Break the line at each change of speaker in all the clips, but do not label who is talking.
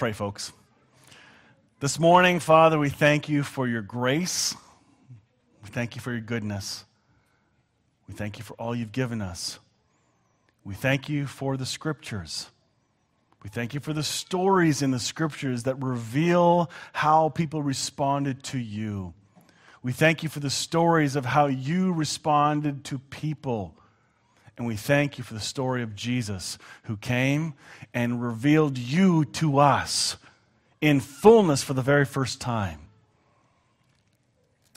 pray, folks. This morning, Father, we thank you for your grace. We thank you for your goodness. We thank you for all you've given us. We thank you for the scriptures. We thank you for the stories in the scriptures that reveal how people responded to you. We thank you for the stories of how you responded to people. And we thank you for the story of Jesus who came and revealed you to us in fullness for the very first time.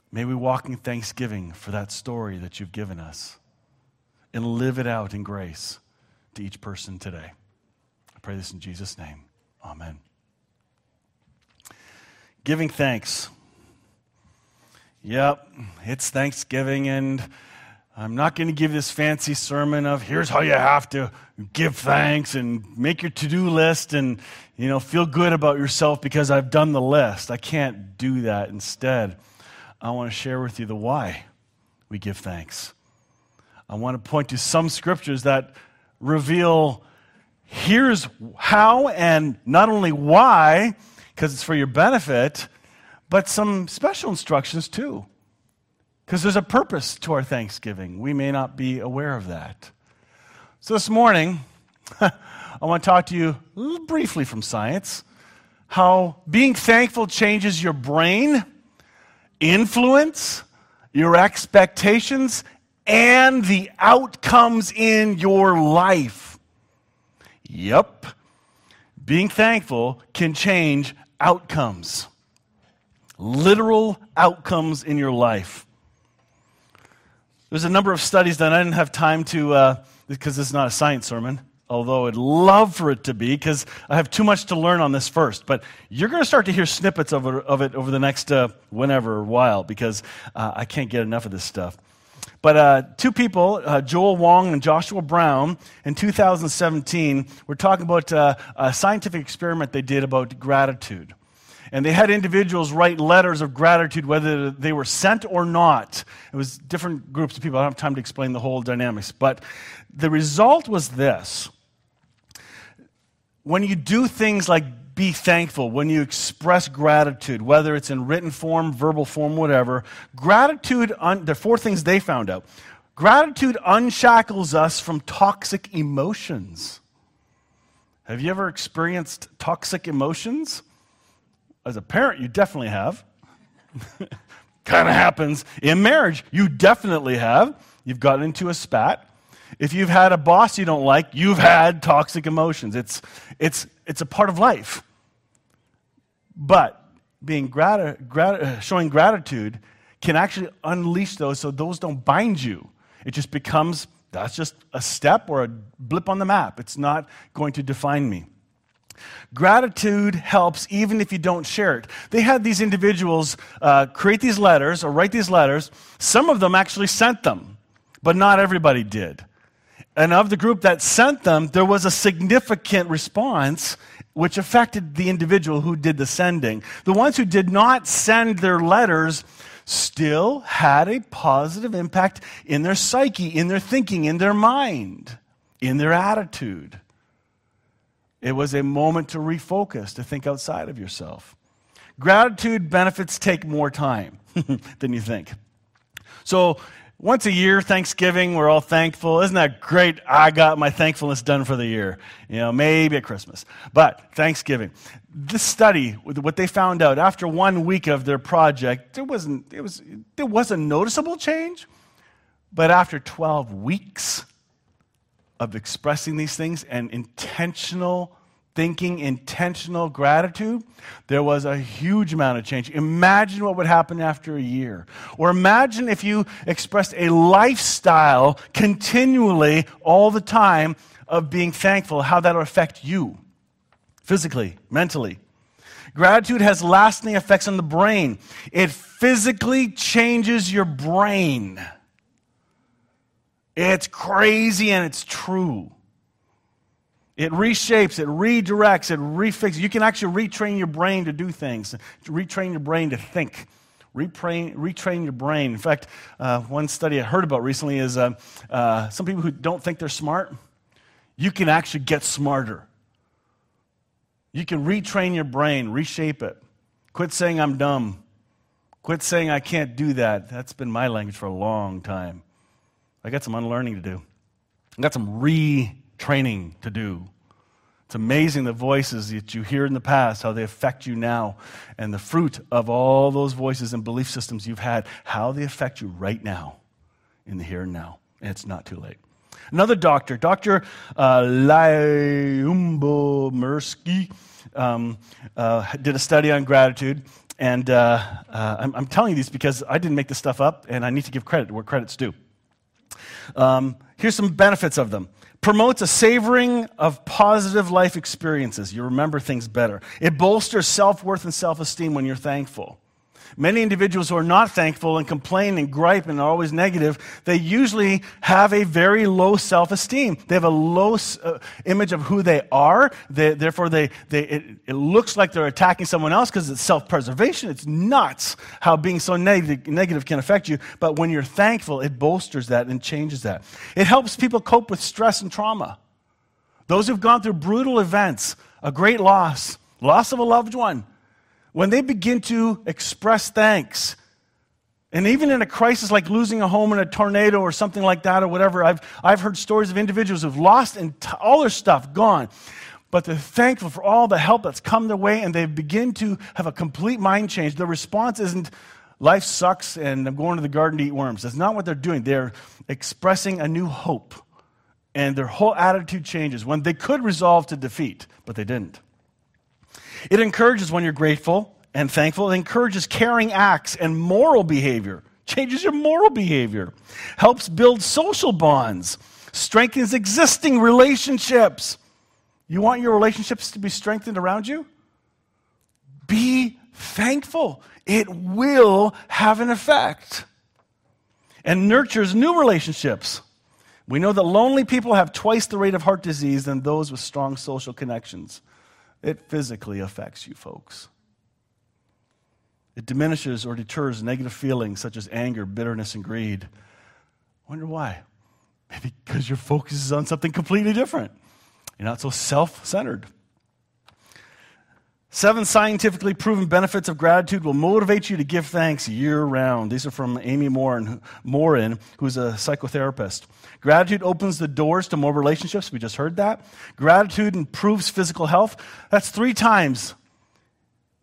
May we walk in thanksgiving for that story that you've given us and live it out in grace to each person today. I pray this in Jesus' name. Amen. Giving thanks. Yep, it's Thanksgiving, and I'm not going to give this fancy sermon of here's how you have to give thanks and make your to-do list and you know feel good about yourself because I've done the list. I can't do that. Instead, I want to share with you the why we give thanks. I want to point to some scriptures that reveal here's how and not only why because it's for your benefit, but some special instructions too. Because there's a purpose to our Thanksgiving. We may not be aware of that. So this morning, I want to talk to you briefly from science how being thankful changes your brain, influence, your expectations, and the outcomes in your life. Yep. Being thankful can change outcomes, literal outcomes in your life. There's a number of studies that I didn't have time to, uh, because this is not a science sermon, although I'd love for it to be, because I have too much to learn on this first. But you're going to start to hear snippets of it, of it over the next uh, whenever while, because uh, I can't get enough of this stuff. But uh, two people, uh, Joel Wong and Joshua Brown, in 2017, were talking about uh, a scientific experiment they did about gratitude. And they had individuals write letters of gratitude, whether they were sent or not. It was different groups of people. I don't have time to explain the whole dynamics. But the result was this when you do things like be thankful, when you express gratitude, whether it's in written form, verbal form, whatever, gratitude, un- there are four things they found out. Gratitude unshackles us from toxic emotions. Have you ever experienced toxic emotions? As a parent, you definitely have. kind of happens. In marriage, you definitely have. You've gotten into a spat. If you've had a boss you don't like, you've had toxic emotions. It's, it's, it's a part of life. But being grati- grat- uh, showing gratitude can actually unleash those so those don't bind you. It just becomes that's just a step or a blip on the map. It's not going to define me. Gratitude helps even if you don't share it. They had these individuals uh, create these letters or write these letters. Some of them actually sent them, but not everybody did. And of the group that sent them, there was a significant response which affected the individual who did the sending. The ones who did not send their letters still had a positive impact in their psyche, in their thinking, in their mind, in their attitude. It was a moment to refocus, to think outside of yourself. Gratitude benefits take more time than you think. So, once a year, Thanksgiving, we're all thankful. Isn't that great? I got my thankfulness done for the year. You know, maybe at Christmas. But Thanksgiving. This study, what they found out after one week of their project, there wasn't, it was, there was a noticeable change. But after 12 weeks, of expressing these things and intentional thinking, intentional gratitude, there was a huge amount of change. Imagine what would happen after a year. Or imagine if you expressed a lifestyle continually, all the time, of being thankful, how that would affect you physically, mentally. Gratitude has lasting effects on the brain. It physically changes your brain. It's crazy and it's true. It reshapes, it redirects, it refixes. You can actually retrain your brain to do things, retrain your brain to think, retrain, retrain your brain. In fact, uh, one study I heard about recently is uh, uh, some people who don't think they're smart, you can actually get smarter. You can retrain your brain, reshape it. Quit saying I'm dumb. Quit saying I can't do that. That's been my language for a long time. I got some unlearning to do. I got some retraining to do. It's amazing the voices that you hear in the past, how they affect you now, and the fruit of all those voices and belief systems you've had, how they affect you right now, in the here and now. And it's not too late. Another doctor, Dr. Uh, Lyubomirsky, um, uh, did a study on gratitude. And uh, uh, I'm, I'm, telling you these because I didn't make this stuff up, and I need to give credit where credit's due. Um, here's some benefits of them promotes a savoring of positive life experiences. You remember things better. It bolsters self worth and self esteem when you're thankful. Many individuals who are not thankful and complain and gripe and are always negative, they usually have a very low self esteem. They have a low uh, image of who they are. They, therefore, they, they, it, it, looks like they're attacking someone else because it's self preservation. It's nuts how being so neg- negative can affect you. But when you're thankful, it bolsters that and changes that. It helps people cope with stress and trauma. Those who've gone through brutal events, a great loss, loss of a loved one, when they begin to express thanks, and even in a crisis like losing a home in a tornado or something like that or whatever, I've, I've heard stories of individuals who've lost and all their stuff gone. But they're thankful for all the help that's come their way and they begin to have a complete mind change. The response isn't, life sucks and I'm going to the garden to eat worms. That's not what they're doing. They're expressing a new hope. And their whole attitude changes when they could resolve to defeat, but they didn't. It encourages when you're grateful and thankful. It encourages caring acts and moral behavior, changes your moral behavior, helps build social bonds, strengthens existing relationships. You want your relationships to be strengthened around you? Be thankful. It will have an effect. And nurtures new relationships. We know that lonely people have twice the rate of heart disease than those with strong social connections. It physically affects you, folks. It diminishes or deters negative feelings such as anger, bitterness, and greed. Wonder why? Maybe because your focus is on something completely different. You're not so self centered. Seven scientifically proven benefits of gratitude will motivate you to give thanks year round. These are from Amy Morin, Morin, who's a psychotherapist. Gratitude opens the doors to more relationships. We just heard that. Gratitude improves physical health. That's three times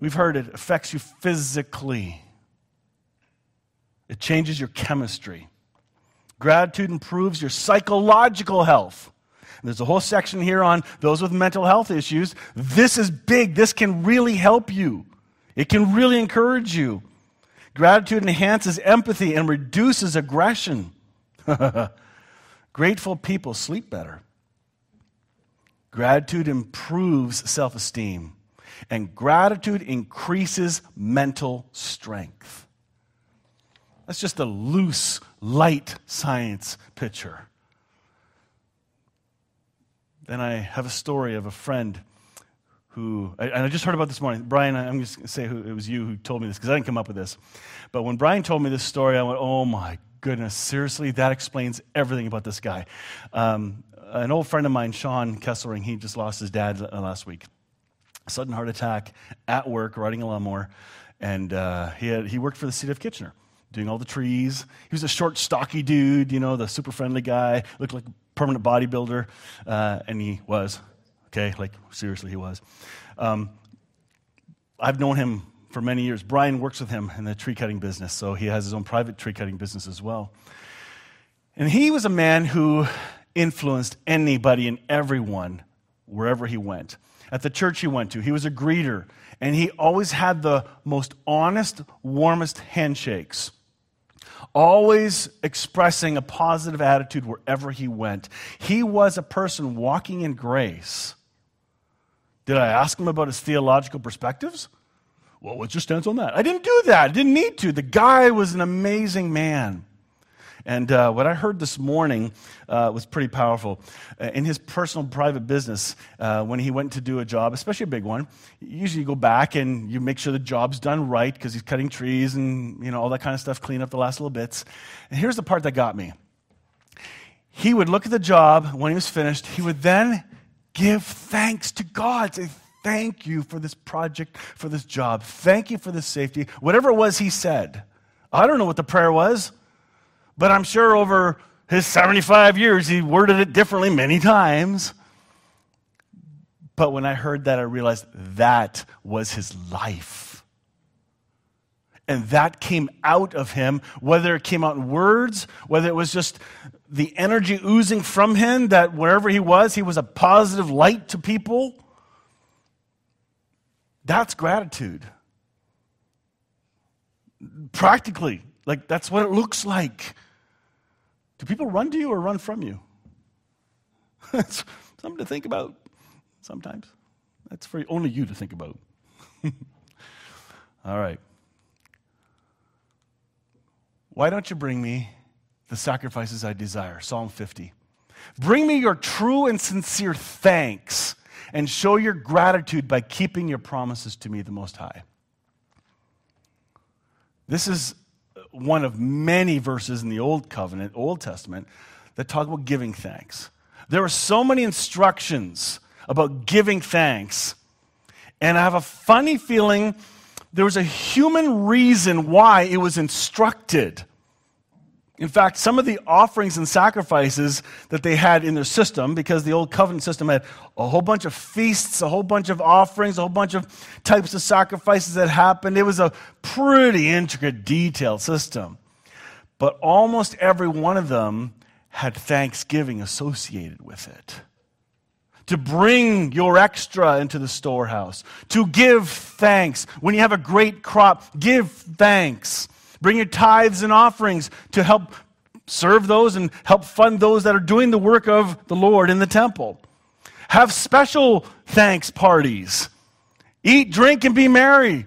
we've heard it affects you physically, it changes your chemistry. Gratitude improves your psychological health. There's a whole section here on those with mental health issues. This is big. This can really help you, it can really encourage you. Gratitude enhances empathy and reduces aggression. Grateful people sleep better. Gratitude improves self esteem. And gratitude increases mental strength. That's just a loose, light science picture. Then I have a story of a friend who, and I just heard about this morning. Brian, I'm just going to say who, it was you who told me this because I didn't come up with this. But when Brian told me this story, I went, oh my goodness, seriously, that explains everything about this guy. Um, an old friend of mine, Sean Kesselring, he just lost his dad last week. Sudden heart attack at work, riding a lawnmower. And uh, he, had, he worked for the city of Kitchener doing all the trees. He was a short, stocky dude, you know, the super friendly guy, looked like a permanent bodybuilder, uh, and he was. Okay, like seriously, he was. Um, I've known him for many years. Brian works with him in the tree cutting business, so he has his own private tree cutting business as well. And he was a man who influenced anybody and everyone wherever he went. At the church he went to, he was a greeter, and he always had the most honest, warmest handshakes always expressing a positive attitude wherever he went. He was a person walking in grace. Did I ask him about his theological perspectives? Well, what's your stance on that? I didn't do that. I didn't need to. The guy was an amazing man. And uh, what I heard this morning uh, was pretty powerful. Uh, in his personal private business, uh, when he went to do a job, especially a big one, usually you go back and you make sure the job's done right because he's cutting trees and you know all that kind of stuff, clean up the last little bits. And here's the part that got me. He would look at the job when he was finished. He would then give thanks to God. Say, Thank you for this project, for this job. Thank you for this safety. Whatever it was he said. I don't know what the prayer was, but I'm sure over his 75 years he worded it differently many times. But when I heard that, I realized that was his life. And that came out of him, whether it came out in words, whether it was just the energy oozing from him that wherever he was, he was a positive light to people. That's gratitude. Practically, like that's what it looks like. Do people run to you or run from you? That's something to think about sometimes. That's for only you to think about. All right. Why don't you bring me the sacrifices I desire? Psalm 50. Bring me your true and sincere thanks and show your gratitude by keeping your promises to me, the Most High. This is one of many verses in the Old Covenant, Old Testament, that talk about giving thanks. There are so many instructions about giving thanks. And I have a funny feeling there was a human reason why it was instructed. In fact, some of the offerings and sacrifices that they had in their system, because the old covenant system had a whole bunch of feasts, a whole bunch of offerings, a whole bunch of types of sacrifices that happened. It was a pretty intricate, detailed system. But almost every one of them had thanksgiving associated with it to bring your extra into the storehouse, to give thanks. When you have a great crop, give thanks. Bring your tithes and offerings to help serve those and help fund those that are doing the work of the Lord in the temple. Have special thanks parties. Eat, drink, and be merry.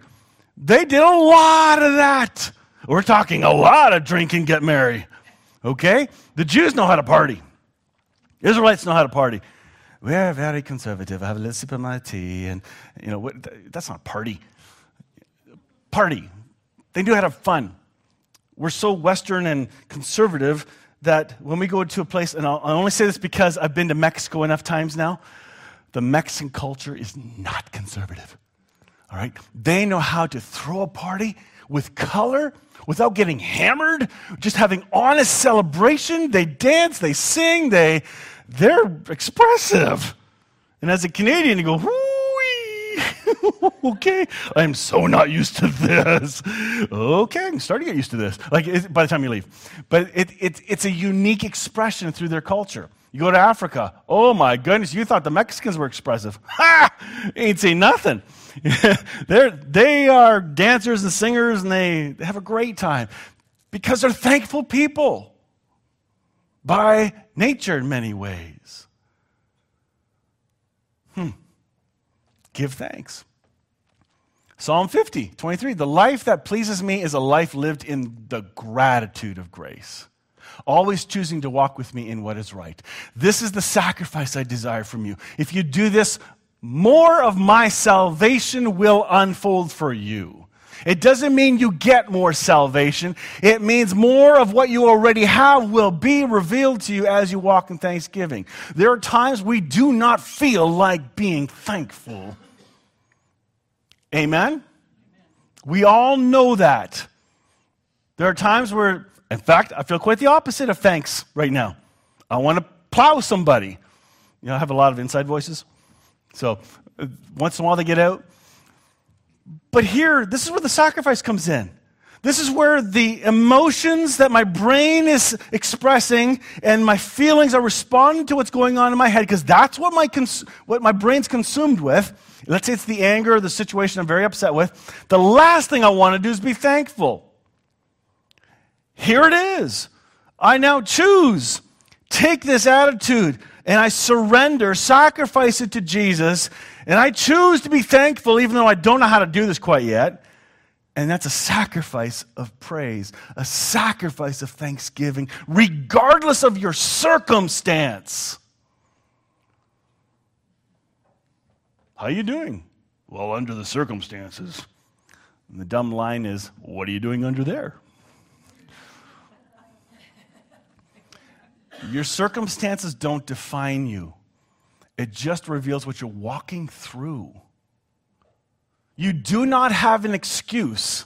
They did a lot of that. We're talking a lot of drink and get merry. Okay? The Jews know how to party. Israelites know how to party we're very conservative. I have a little sip of my tea, and you know what, that's not a party. Party. They knew how to have fun. We're so Western and conservative that when we go to a place, and I'll, I only say this because I've been to Mexico enough times now, the Mexican culture is not conservative. All right? They know how to throw a party with color without getting hammered, just having honest celebration. They dance, they sing, they they're expressive. And as a Canadian, you go, okay, I'm so not used to this. Okay, I'm starting to get used to this. Like by the time you leave, but it, it, it's a unique expression through their culture. You go to Africa. Oh my goodness, you thought the Mexicans were expressive? Ha! Ain't seen nothing. they're, they are dancers and singers, and they, they have a great time because they're thankful people by nature in many ways. Hmm. Give thanks. Psalm 50, 23. The life that pleases me is a life lived in the gratitude of grace, always choosing to walk with me in what is right. This is the sacrifice I desire from you. If you do this, more of my salvation will unfold for you. It doesn't mean you get more salvation. It means more of what you already have will be revealed to you as you walk in thanksgiving. There are times we do not feel like being thankful. Amen? We all know that. There are times where, in fact, I feel quite the opposite of thanks right now. I want to plow somebody. You know, I have a lot of inside voices. So uh, once in a while they get out. But here, this is where the sacrifice comes in. This is where the emotions that my brain is expressing and my feelings are responding to what's going on in my head because that's what my, cons- what my brain's consumed with. Let's say it's the anger or the situation I'm very upset with. The last thing I want to do is be thankful. Here it is. I now choose. Take this attitude and I surrender, sacrifice it to Jesus, and I choose to be thankful even though I don't know how to do this quite yet. And that's a sacrifice of praise, a sacrifice of thanksgiving, regardless of your circumstance. How you doing? Well, under the circumstances. And the dumb line is, what are you doing under there? Your circumstances don't define you, it just reveals what you're walking through. You do not have an excuse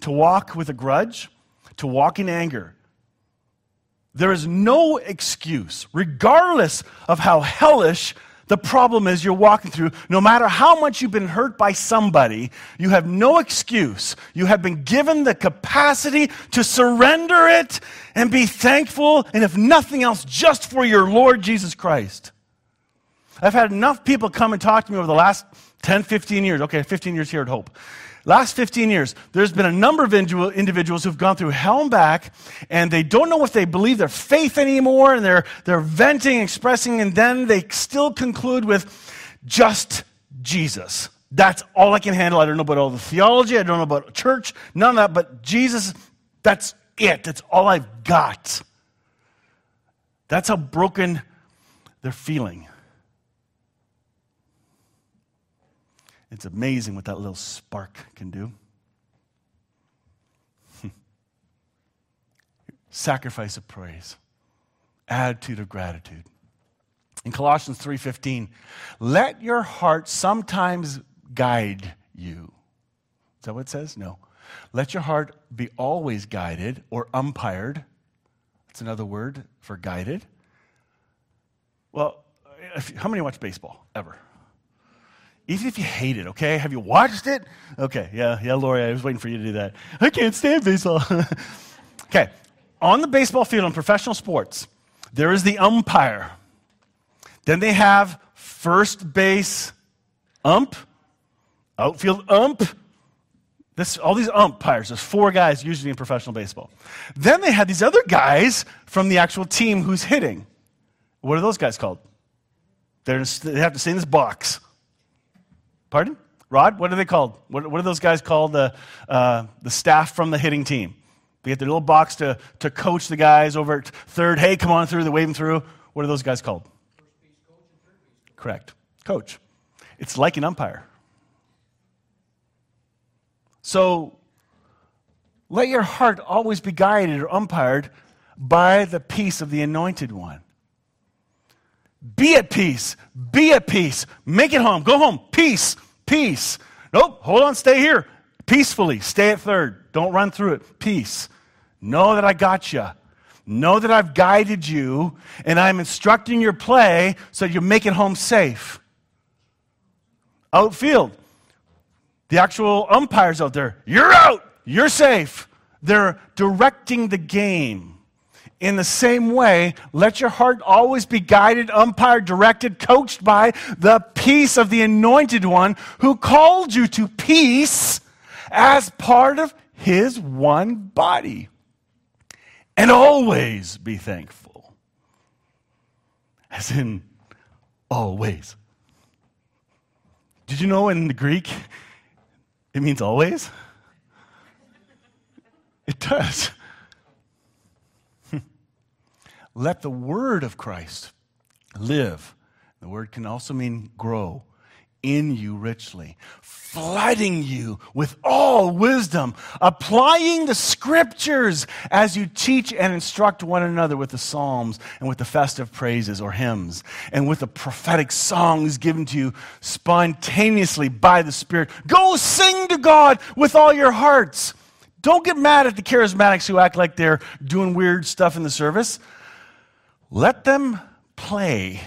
to walk with a grudge, to walk in anger. There is no excuse, regardless of how hellish the problem is you're walking through. No matter how much you've been hurt by somebody, you have no excuse. You have been given the capacity to surrender it and be thankful, and if nothing else, just for your Lord Jesus Christ. I've had enough people come and talk to me over the last 10, 15 years. Okay, 15 years here at Hope. Last 15 years, there's been a number of individuals who've gone through hell and back, and they don't know if they believe their faith anymore, and they're, they're venting, expressing, and then they still conclude with just Jesus. That's all I can handle. I don't know about all the theology, I don't know about church, none of that, but Jesus, that's it. That's all I've got. That's how broken they're feeling. It's amazing what that little spark can do. Sacrifice of praise, attitude of gratitude. In Colossians 3:15, let your heart sometimes guide you. Is that what it says? No. Let your heart be always guided or umpired. That's another word for guided. Well, how many watch baseball ever? Even if you hate it, okay? Have you watched it? Okay, yeah, yeah, Lori, I was waiting for you to do that. I can't stand baseball. okay, on the baseball field in professional sports, there is the umpire. Then they have first base ump, outfield ump. This, all these umpires, there's four guys usually in professional baseball. Then they have these other guys from the actual team who's hitting. What are those guys called? They're, they have to stay in this box. Pardon? Rod? What are they called? What, what are those guys called? The, uh, the staff from the hitting team. They get their little box to, to coach the guys over at third. Hey, come on through. They wave them through. What are those guys called? Correct. Coach. It's like an umpire. So let your heart always be guided or umpired by the peace of the anointed one. Be at peace. Be at peace. Make it home. Go home. Peace. Peace. Nope. Hold on. Stay here. Peacefully. Stay at third. Don't run through it. Peace. Know that I got you. Know that I've guided you and I'm instructing your play so you make it home safe. Outfield. The actual umpires out there. You're out. You're safe. They're directing the game. In the same way, let your heart always be guided, umpired, directed, coached by the peace of the anointed one who called you to peace as part of his one body. And always be thankful. As in, always. Did you know in the Greek it means always? It does. Let the word of Christ live. The word can also mean grow in you richly, flooding you with all wisdom, applying the scriptures as you teach and instruct one another with the psalms and with the festive praises or hymns and with the prophetic songs given to you spontaneously by the Spirit. Go sing to God with all your hearts. Don't get mad at the charismatics who act like they're doing weird stuff in the service. Let them play.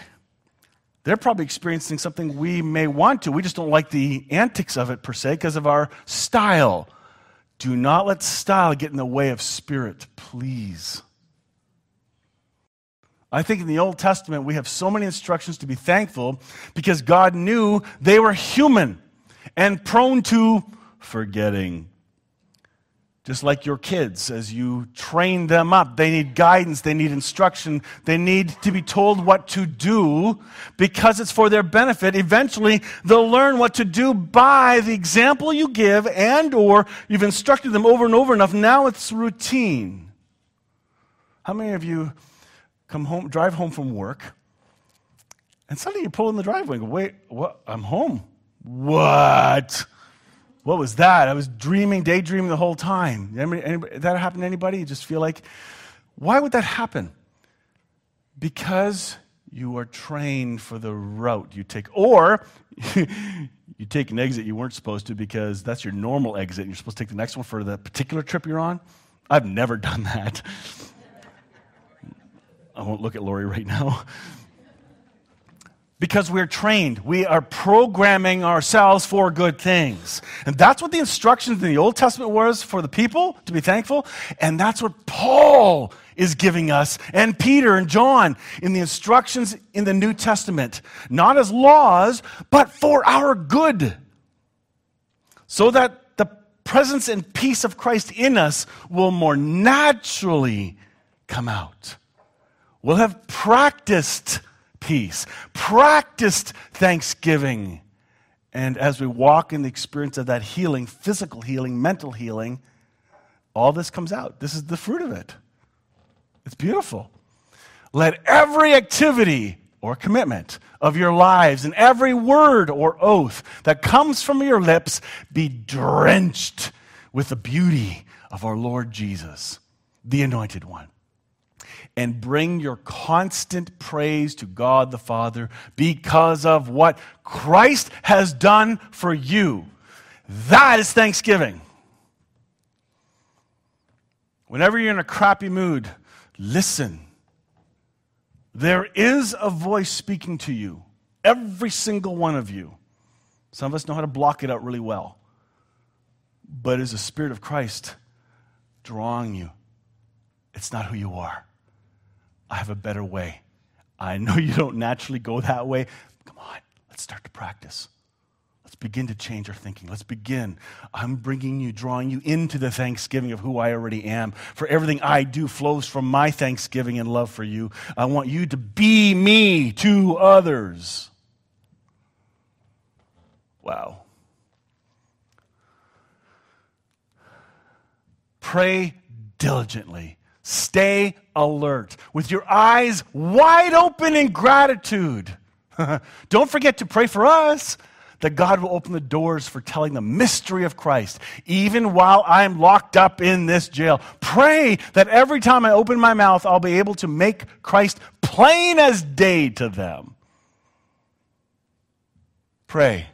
They're probably experiencing something we may want to. We just don't like the antics of it per se because of our style. Do not let style get in the way of spirit, please. I think in the Old Testament we have so many instructions to be thankful because God knew they were human and prone to forgetting. Just like your kids, as you train them up, they need guidance, they need instruction, they need to be told what to do because it's for their benefit. Eventually, they'll learn what to do by the example you give and or you've instructed them over and over enough. Now it's routine. How many of you come home, drive home from work, and suddenly you pull in the driveway and go, wait, what? I'm home. What? What was that? I was dreaming, daydreaming the whole time. Anybody, anybody, that happen to anybody? You just feel like, why would that happen? Because you are trained for the route you take. Or you take an exit you weren't supposed to because that's your normal exit and you're supposed to take the next one for the particular trip you're on. I've never done that. I won't look at Lori right now. Because we're trained. We are programming ourselves for good things. And that's what the instructions in the Old Testament was for the people to be thankful. And that's what Paul is giving us, and Peter and John in the instructions in the New Testament. Not as laws, but for our good. So that the presence and peace of Christ in us will more naturally come out. We'll have practiced peace, practiced thanksgiving. And as we walk in the experience of that healing, physical healing, mental healing, all this comes out. This is the fruit of it. It's beautiful. Let every activity or commitment of your lives and every word or oath that comes from your lips be drenched with the beauty of our Lord Jesus, the Anointed One and bring your constant praise to God the Father because of what Christ has done for you. That is thanksgiving. Whenever you're in a crappy mood, listen. There is a voice speaking to you, every single one of you. Some of us know how to block it out really well. But it's the Spirit of Christ drawing you. It's not who you are. I have a better way. I know you don't naturally go that way. Come on, let's start to practice. Let's begin to change our thinking. Let's begin. I'm bringing you, drawing you into the thanksgiving of who I already am. For everything I do flows from my thanksgiving and love for you. I want you to be me to others. Wow. Pray diligently Stay alert with your eyes wide open in gratitude. Don't forget to pray for us that God will open the doors for telling the mystery of Christ, even while I'm locked up in this jail. Pray that every time I open my mouth, I'll be able to make Christ plain as day to them. Pray.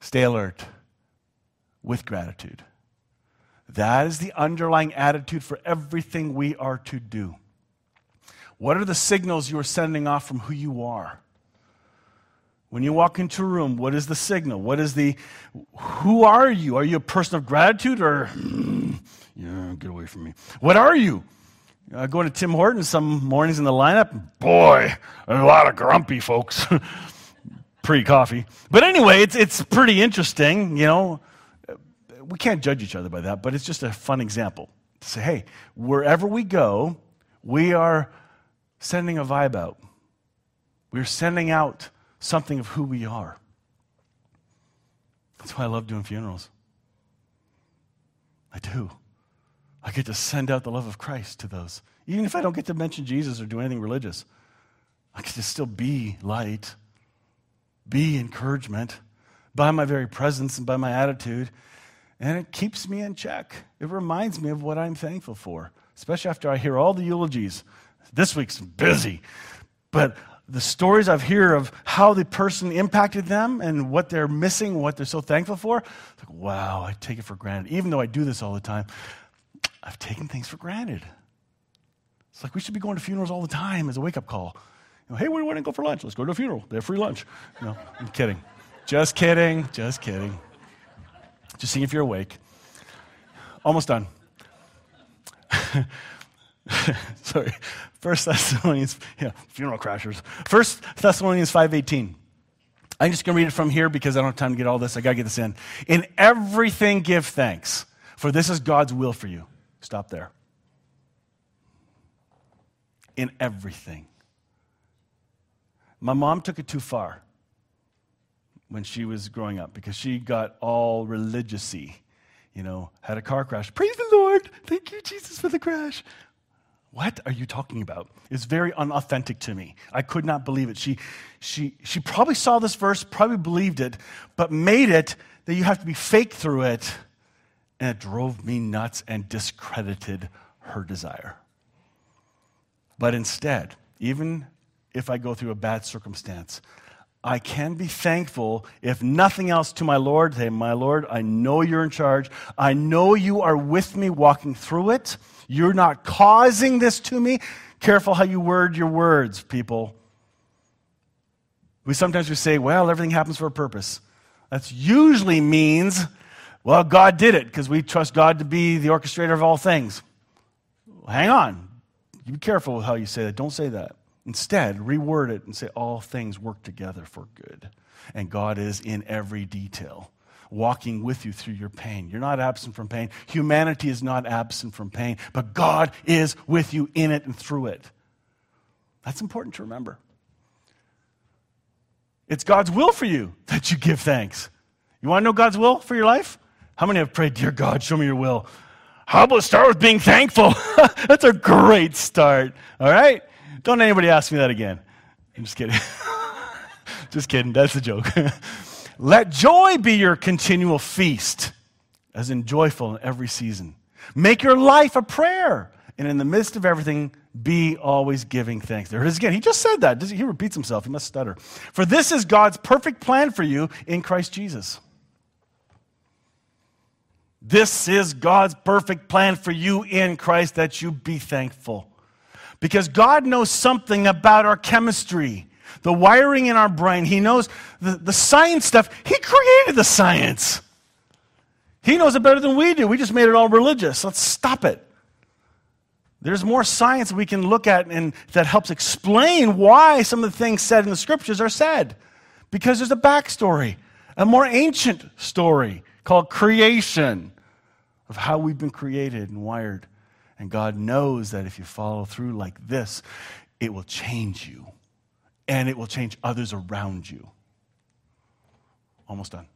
Stay alert with gratitude. That is the underlying attitude for everything we are to do. What are the signals you are sending off from who you are? When you walk into a room, what is the signal? What is the, who are you? Are you a person of gratitude or, yeah, get away from me? What are you? Going to Tim Hortons some mornings in the lineup, boy, a lot of grumpy folks pre coffee. But anyway, it's, it's pretty interesting, you know we can't judge each other by that, but it's just a fun example to say, hey, wherever we go, we are sending a vibe out. We're sending out something of who we are. That's why I love doing funerals. I do. I get to send out the love of Christ to those. Even if I don't get to mention Jesus or do anything religious, I get to still be light, be encouragement by my very presence and by my attitude and it keeps me in check. It reminds me of what I'm thankful for, especially after I hear all the eulogies. This week's busy, but the stories I've heard of how the person impacted them and what they're missing, what they're so thankful for, it's like, wow, I take it for granted. Even though I do this all the time, I've taken things for granted. It's like we should be going to funerals all the time as a wake up call. You know, hey, where do you want to go for lunch? Let's go to a funeral. They have free lunch. No, I'm kidding. Just kidding. Just kidding. Just seeing if you're awake. Almost done. Sorry. First Thessalonians, yeah, funeral crashers. First Thessalonians 5.18. I'm just going to read it from here because I don't have time to get all this. I got to get this in. In everything give thanks, for this is God's will for you. Stop there. In everything. My mom took it too far when she was growing up because she got all religiousy. You know, had a car crash. Praise the Lord. Thank you, Jesus, for the crash. What are you talking about? It's very unauthentic to me. I could not believe it. She, she, she probably saw this verse, probably believed it, but made it that you have to be fake through it. And it drove me nuts and discredited her desire. But instead, even if I go through a bad circumstance, I can be thankful, if nothing else, to my Lord. Say, My Lord, I know you're in charge. I know you are with me walking through it. You're not causing this to me. Careful how you word your words, people. We sometimes we say, well, everything happens for a purpose. That usually means, well, God did it because we trust God to be the orchestrator of all things. Hang on. You be careful with how you say that. Don't say that. Instead, reword it and say, all things work together for good. And God is in every detail, walking with you through your pain. You're not absent from pain. Humanity is not absent from pain, but God is with you in it and through it. That's important to remember. It's God's will for you that you give thanks. You want to know God's will for your life? How many have prayed, Dear God, show me your will? How about start with being thankful? That's a great start. All right? Don't anybody ask me that again. I'm just kidding. just kidding. That's a joke. Let joy be your continual feast, as in joyful in every season. Make your life a prayer, and in the midst of everything, be always giving thanks. There it is again. He just said that. He repeats himself. He must stutter. For this is God's perfect plan for you in Christ Jesus. This is God's perfect plan for you in Christ that you be thankful. Because God knows something about our chemistry, the wiring in our brain. He knows the, the science stuff. He created the science. He knows it better than we do. We just made it all religious. Let's stop it. There's more science we can look at and that helps explain why some of the things said in the scriptures are said. Because there's a backstory, a more ancient story called creation of how we've been created and wired. And God knows that if you follow through like this, it will change you and it will change others around you. Almost done.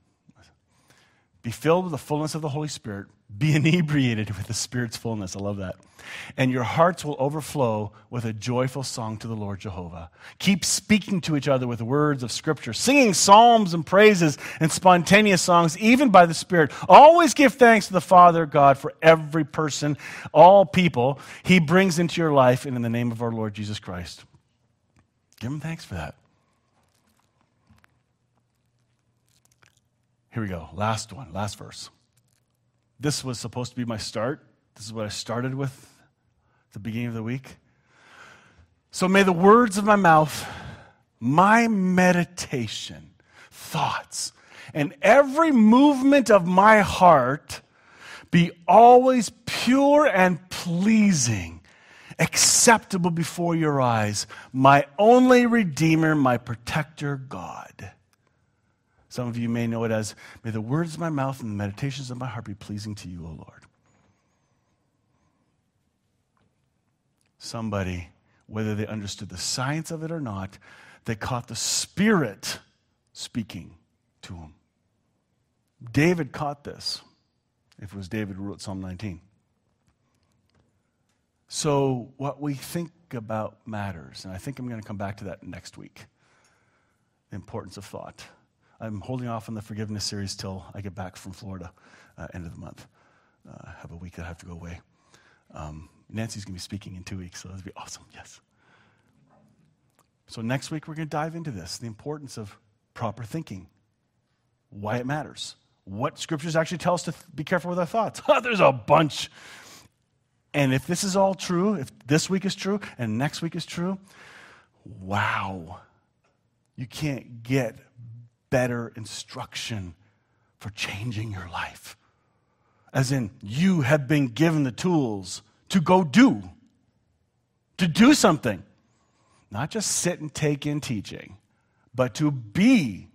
Be filled with the fullness of the Holy Spirit. Be inebriated with the Spirit's fullness. I love that. And your hearts will overflow with a joyful song to the Lord Jehovah. Keep speaking to each other with words of Scripture, singing psalms and praises and spontaneous songs, even by the Spirit. Always give thanks to the Father God for every person, all people He brings into your life, and in the name of our Lord Jesus Christ. Give Him thanks for that. Here we go. Last one, last verse. This was supposed to be my start. This is what I started with the beginning of the week. So may the words of my mouth, my meditation, thoughts, and every movement of my heart be always pure and pleasing, acceptable before your eyes, my only Redeemer, my protector, God. Some of you may know it as, May the words of my mouth and the meditations of my heart be pleasing to you, O Lord. Somebody, whether they understood the science of it or not, they caught the Spirit speaking to them. David caught this, if it was David who wrote Psalm 19. So, what we think about matters, and I think I'm going to come back to that next week the importance of thought. I'm holding off on the forgiveness series till I get back from Florida, uh, end of the month. Uh, have a week that I have to go away. Um, Nancy's going to be speaking in two weeks, so that'll be awesome. Yes. So next week we're going to dive into this: the importance of proper thinking, why it matters, what scriptures actually tell us to th- be careful with our thoughts. There's a bunch. And if this is all true, if this week is true and next week is true, wow. You can't get better instruction for changing your life. As in, you have been given the tools to go do, to do something. Not just sit and take in teaching, but to be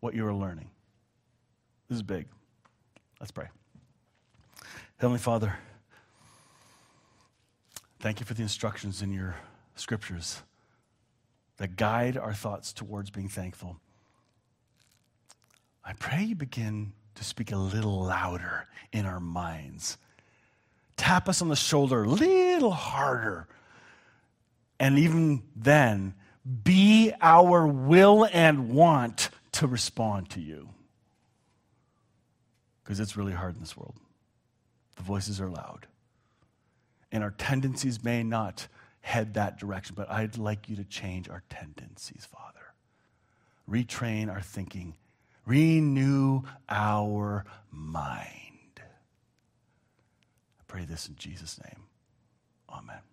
what you are learning. This is big. Let's pray. Heavenly Father, thank you for the instructions in your scriptures that guide our thoughts towards being thankful. I pray you begin to speak a little louder in our minds. Tap us on the shoulder a little harder. And even then, be our will and want to respond to you. Because it's really hard in this world. The voices are loud. And our tendencies may not head that direction, but I'd like you to change our tendencies, Father retrain our thinking, Renew our mind. I pray this in Jesus' name. Amen.